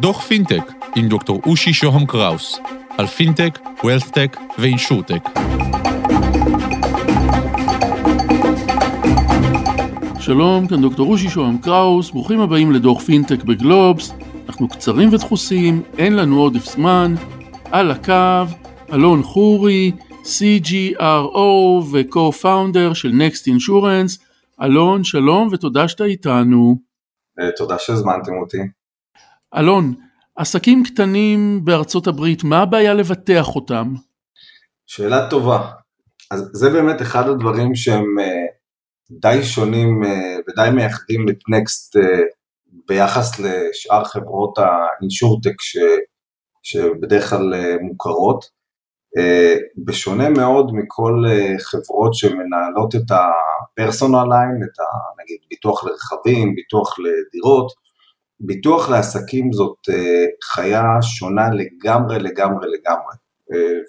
דוח פינטק עם דוקטור אושי שוהם קראוס על פינטק, וולסטק ואינשורטק. שלום, כאן דוקטור אושי שוהם קראוס, ברוכים הבאים לדוח פינטק בגלובס. אנחנו קצרים ודחוסים, אין לנו עודף זמן. על הקו, אלון חורי, CGRO ו-co-founder של Next Insurance. אלון, שלום ותודה שאתה איתנו. אה, תודה שהזמנתם אותי. אלון, עסקים קטנים בארצות הברית, מה הבעיה לבטח אותם? שאלה טובה. אז זה באמת אחד הדברים שהם אה, די שונים אה, ודי מייחדים את נקסט ביחס לשאר חברות האינשורטק ש, שבדרך כלל מוכרות. אה, בשונה מאוד מכל אה, חברות שמנהלות את ה-personal line, את ה... נגיד ביטוח לרכבים, ביטוח לדירות, ביטוח לעסקים זאת אה, חיה שונה לגמרי לגמרי לגמרי,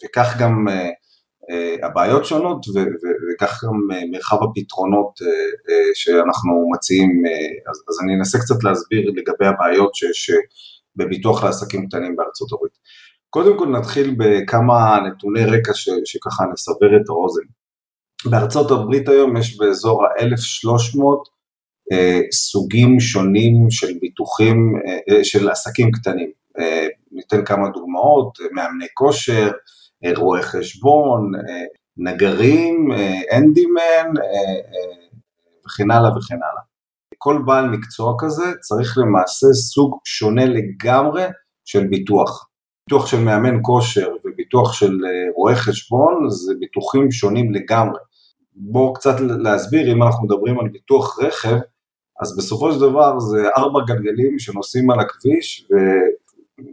וכך גם הבעיות שונות וכך גם מרחב הפתרונות שאנחנו מציעים, אז, אז אני אנסה קצת להסביר לגבי הבעיות שיש בביטוח לעסקים קטנים בארצות הברית. קודם כל נתחיל בכמה נתוני רקע ש, שככה נסבר את האוזן. בארצות הברית היום יש באזור ה-1300 אה, סוגים שונים של ביטוחים, אה, אה, של עסקים קטנים. אה, ניתן כמה דוגמאות, אה, מאמני כושר, אה, רואי חשבון, אה, נגרים, אה, אנדימן אה, אה, וכן הלאה וכן הלאה. כל בעל מקצוע כזה צריך למעשה סוג שונה לגמרי של ביטוח. ביטוח של מאמן כושר וביטוח של אה, רואה חשבון זה ביטוחים שונים לגמרי. בואו קצת להסביר, אם אנחנו מדברים על ביטוח רכב, אז בסופו של דבר זה ארבע גלגלים שנוסעים על הכביש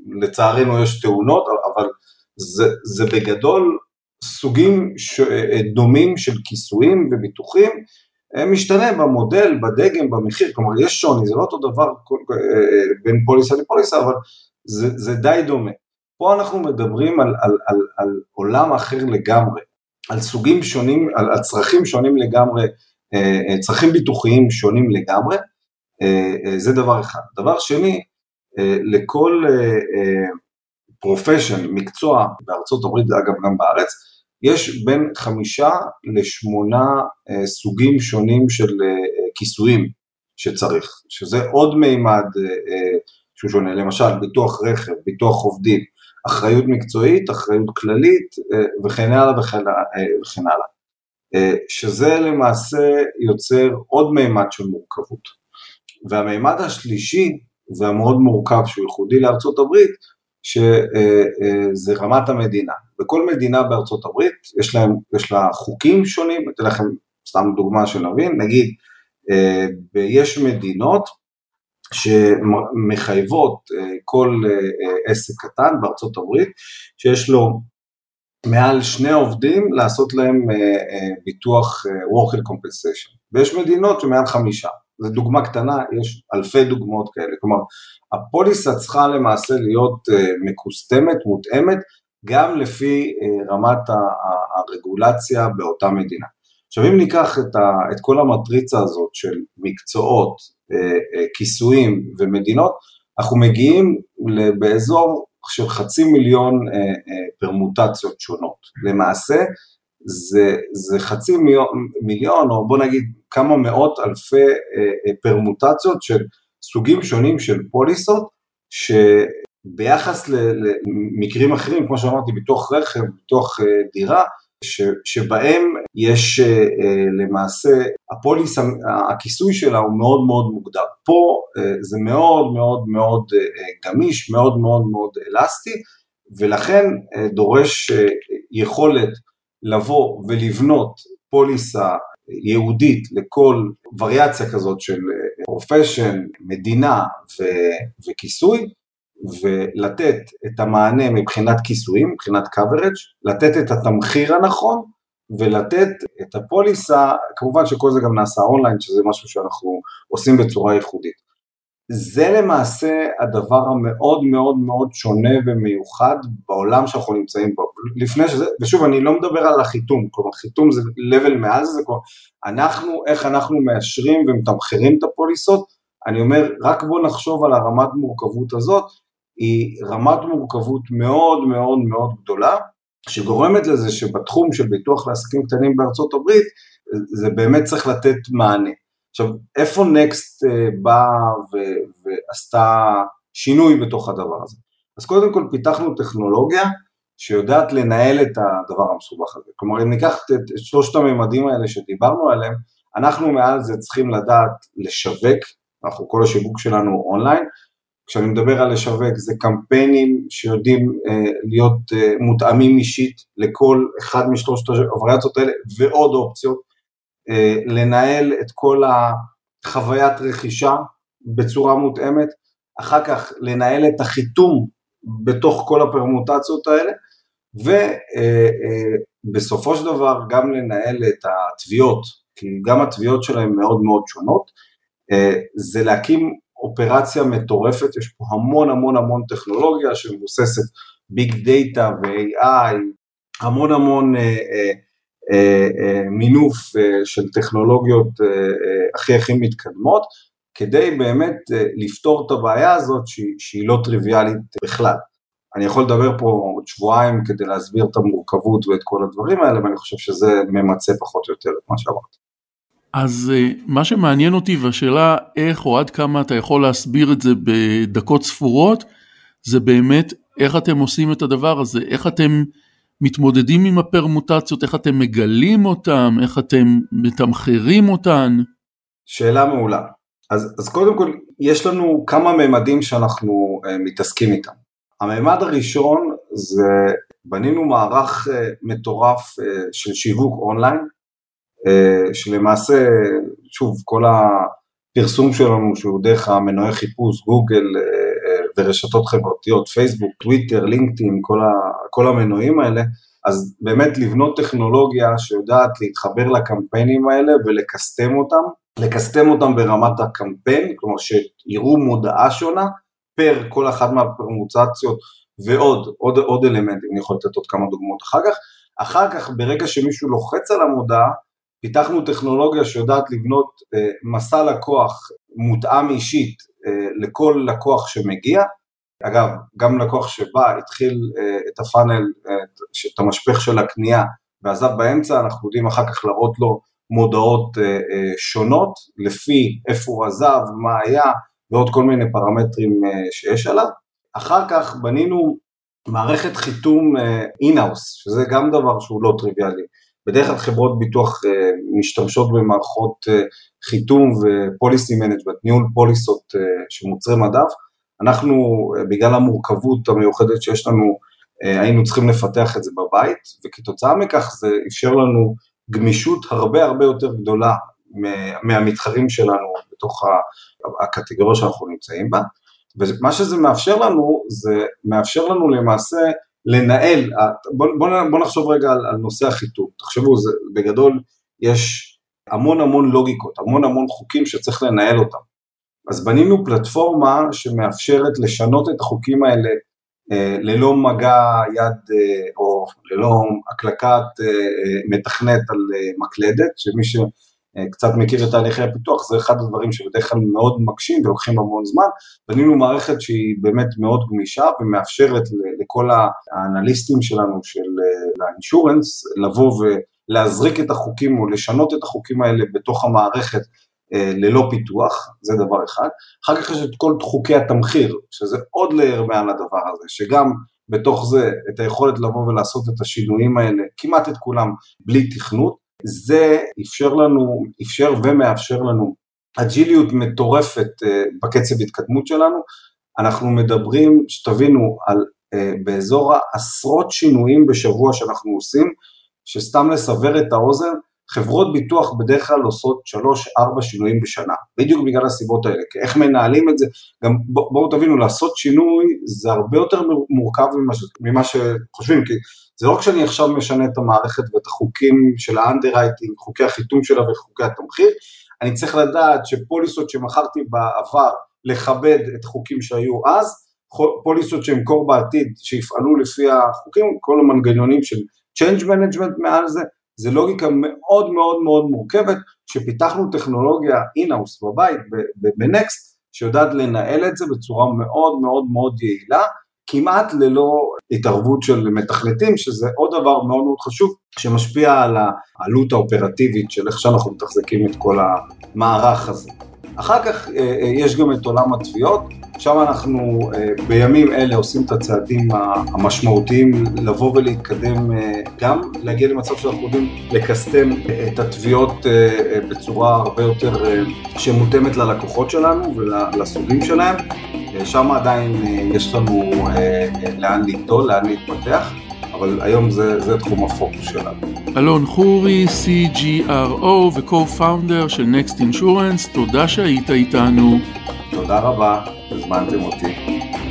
ולצערנו יש תאונות, אבל זה, זה בגדול סוגים ש... אה, דומים של כיסויים וביטוחים, משתנה במודל, בדגם, במחיר, כלומר יש שוני, זה לא אותו דבר אה, בין פוליסה לפוליסה, אבל זה, זה די דומה. פה אנחנו מדברים על, על, על, על עולם אחר לגמרי, על סוגים שונים, על, על צרכים שונים לגמרי, אה, אה, צרכים ביטוחיים שונים לגמרי, אה, זה דבר אחד. דבר שני, לכל פרופשן, מקצוע, בארצות הברית, אגב גם בארץ, יש בין חמישה לשמונה סוגים שונים של כיסויים שצריך, שזה עוד מימד שהוא שונה, למשל ביטוח רכב, ביטוח עובדים, אחריות מקצועית, אחריות כללית אה, וכן הלאה וכן, אה, וכן הלאה. אה, שזה למעשה יוצר עוד מימד של מורכבות. והמימד השלישי והמאוד מורכב שהוא ייחודי לארצות הברית, שזה רמת המדינה. בכל מדינה בארצות הברית יש, להם, יש לה חוקים שונים, אתן לכם סתם דוגמה שנבין, נגיד יש מדינות שמחייבות אה, כל אה, אה, עסק קטן בארצות הברית שיש לו מעל שני עובדים לעשות להם ביטוח worker compensation. ויש מדינות שמעל חמישה, זו דוגמה קטנה, יש אלפי דוגמאות כאלה, כלומר הפוליסה צריכה למעשה להיות מקוסטמת, מותאמת, גם לפי רמת הרגולציה באותה מדינה. עכשיו אם ניקח את, ה, את כל המטריצה הזאת של מקצועות, אה, אה, כיסויים ומדינות, אנחנו מגיעים באזור של חצי מיליון אה, פרמוטציות שונות. למעשה זה, זה חצי מיליון, מיליון, או בוא נגיד כמה מאות אלפי פרמוטציות של סוגים שונים של פוליסות, שביחס למקרים אחרים, כמו שאמרתי, ביטוח רכב, ביטוח דירה, ש, שבהם יש אה, למעשה, הפוליס, הכיסוי שלה הוא מאוד מאוד מוגדר. פה אה, זה מאוד מאוד מאוד גמיש, מאוד מאוד מאוד אלסטי, ולכן דורש יכולת לבוא ולבנות פוליסה ייעודית לכל וריאציה כזאת של profession, מדינה ו- וכיסוי, ולתת את המענה מבחינת כיסויים, מבחינת coverage, לתת את התמחיר הנכון ולתת את הפוליסה, כמובן שכל זה גם נעשה אונליין, שזה משהו שאנחנו עושים בצורה ייחודית. זה למעשה הדבר המאוד מאוד מאוד שונה ומיוחד בעולם שאנחנו נמצאים בו. לפני שזה, ושוב, אני לא מדבר על החיתום, כלומר חיתום זה level מעל זה, כלומר, אנחנו, איך אנחנו מאשרים ומתמחרים את הפוליסות, אני אומר, רק בוא נחשוב על הרמת מורכבות הזאת, היא רמת מורכבות מאוד מאוד מאוד גדולה, שגורמת לזה שבתחום של ביטוח לעסקים קטנים בארצות הברית, זה באמת צריך לתת מענה. עכשיו, איפה נקסט אה, באה ועשתה שינוי בתוך הדבר הזה? אז קודם כל פיתחנו טכנולוגיה שיודעת לנהל את הדבר המסובך הזה. כלומר, אם ניקח את, שלושת הממדים האלה שדיברנו עליהם, אנחנו מעל זה צריכים לדעת לשווק, אנחנו כל השיווק שלנו אונליין, כשאני מדבר על לשווק זה קמפיינים שיודעים אה, להיות אה, מותאמים אישית לכל אחד משלושת הווריאציות האלה ועוד אופציות, אה, לנהל את כל החוויית רכישה בצורה מותאמת, אחר כך לנהל את החיתום בתוך כל הפרמוטציות האלה, ובסופו אה, אה, של דבר גם לנהל את התביעות, כי גם התביעות שלהם מאוד מאוד שונות, אה, זה להקים אופרציה מטורפת, יש פה המון המון המון טכנולוגיה שמבוססת ביג דאטה ו-AI, המון המון מינוף של טכנולוגיות הכי הכי מתקדמות, כדי באמת לפתור את הבעיה הזאת שהיא לא טריוויאלית בכלל. אני יכול לדבר פה עוד שבועיים כדי להסביר את המורכבות ואת כל הדברים האלה, ואני חושב שזה ממצה פחות או יותר את מה שאמרת. אז אה, מה שמעניין אותי והשאלה איך או עד כמה אתה יכול להסביר את זה בדקות ספורות, זה באמת איך אתם עושים את הדבר הזה, איך אתם מתמודדים עם הפרמוטציות, איך אתם מגלים אותם, איך אתם מתמחרים אותן. שאלה מעולה. אז, אז קודם כל, יש לנו כמה ממדים שאנחנו uh, מתעסקים איתם. הממד הראשון זה בנינו מערך uh, מטורף uh, של שיווק אונליין, שלמעשה, שוב, כל הפרסום שלנו שהוא דרך המנועי חיפוש, גוגל uh, uh, ורשתות חברתיות, פייסבוק, טוויטר, לינקדאין, כל, כל המנועים האלה, אז באמת לבנות טכנולוגיה שיודעת להתחבר לקמפיינים האלה ולקסטם אותם, לקסטם אותם ברמת הקמפיין, כלומר שיראו מודעה שונה פר כל אחת מהפרמוצציות ועוד, עוד, עוד אלמנטים, אני יכול לתת עוד כמה דוגמאות אחר כך. אחר כך, ברגע שמישהו לוחץ על המודעה, פיתחנו טכנולוגיה שיודעת לבנות אה, מסע לקוח מותאם אישית אה, לכל לקוח שמגיע. אגב, גם לקוח שבא, התחיל אה, את הפאנל, את המשפך של הקנייה ועזב באמצע, אנחנו יודעים אחר כך להראות לו מודעות שונות, לפי איפה הוא עזב, מה היה, ועוד כל מיני פרמטרים שיש עליו. אחר כך בנינו מערכת חיתום in-house, שזה גם דבר שהוא לא טריוויאלי. בדרך כלל חברות ביטוח משתמשות במערכות חיתום ו policy management, ניהול פוליסות של מוצרי מדף. אנחנו, בגלל המורכבות המיוחדת שיש לנו, היינו צריכים לפתח את זה בבית, וכתוצאה מכך זה אפשר לנו גמישות הרבה הרבה יותר גדולה מהמתחרים שלנו בתוך הקטגוריה שאנחנו נמצאים בה, ומה שזה מאפשר לנו, זה מאפשר לנו למעשה לנהל, בוא, בוא, בוא נחשוב רגע על, על נושא החיתום, תחשבו, זה, בגדול יש המון המון לוגיקות, המון המון חוקים שצריך לנהל אותם. אז בנינו פלטפורמה שמאפשרת לשנות את החוקים האלה אה, ללא מגע יד אה, או ללא הקלקת אה, מתכנת על מקלדת, שמי שקצת מכיר את תהליכי הפיתוח זה אחד הדברים שבדרך כלל מאוד מקשים ולוקחים המון זמן, בנינו מערכת שהיא באמת מאוד גמישה ומאפשרת לכל האנליסטים שלנו של האינשורנס לבוא ולהזריק את החוקים או לשנות את החוקים האלה בתוך המערכת אה, ללא פיתוח, זה דבר אחד. אחר כך יש את כל חוקי התמחיר, שזה עוד לייר מעל הדבר הזה, שגם בתוך זה את היכולת לבוא ולעשות את השינויים האלה, כמעט את כולם, בלי תכנות. זה אפשר לנו, אפשר ומאפשר לנו אג'יליות מטורפת אה, בקצב התקדמות שלנו. אנחנו מדברים, שתבינו, על אה, באזור העשרות שינויים בשבוע שאנחנו עושים, שסתם לסבר את האוזן, חברות ביטוח בדרך כלל עושות 3-4 שינויים בשנה, בדיוק בגלל הסיבות האלה, כי איך מנהלים את זה, גם בואו בוא תבינו, לעשות שינוי זה הרבה יותר מורכב ממה, ממה שחושבים, כי זה לא רק שאני עכשיו משנה את המערכת ואת החוקים של האנדררייטינג, חוקי החיתום שלה וחוקי התמחיר, אני צריך לדעת שפוליסות שמכרתי בעבר, לכבד את החוקים שהיו אז, פוליסות שאמכור בעתיד, שיפעלו לפי החוקים, כל המנגנונים של Change Management מעל זה, זה לוגיקה מאוד מאוד מאוד מורכבת, שפיתחנו טכנולוגיה אינאוס בבית, בנקסט, שיודעת לנהל את זה בצורה מאוד מאוד מאוד יעילה, כמעט ללא התערבות של מתכנתים, שזה עוד דבר מאוד מאוד חשוב, שמשפיע על העלות האופרטיבית של איך שאנחנו מתחזקים את כל המערך הזה. אחר כך אה, אה, יש גם את עולם התביעות, שם אנחנו אה, בימים אלה עושים את הצעדים המשמעותיים לבוא ולהתקדם, גם להגיע למצב שאנחנו יודעים לקסטם את התביעות בצורה הרבה יותר שמותאמת ללקוחות שלנו ולסוגים שלהם, שם עדיין יש לנו לאן לגדול, לאן להתפתח. אבל היום זה, זה תחום הפוקוס שלנו. אלון חורי, CGRO ו-co-founder של Next Insurance, תודה שהיית איתנו. תודה רבה, הזמנתם אותי.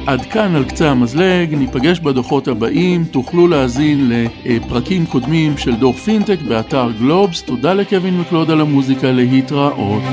עד כאן על קצה המזלג, ניפגש בדוחות הבאים, תוכלו להאזין לפרקים קודמים של דוח פינטק באתר גלובס, תודה לקווין מקלוד על המוזיקה להתראות.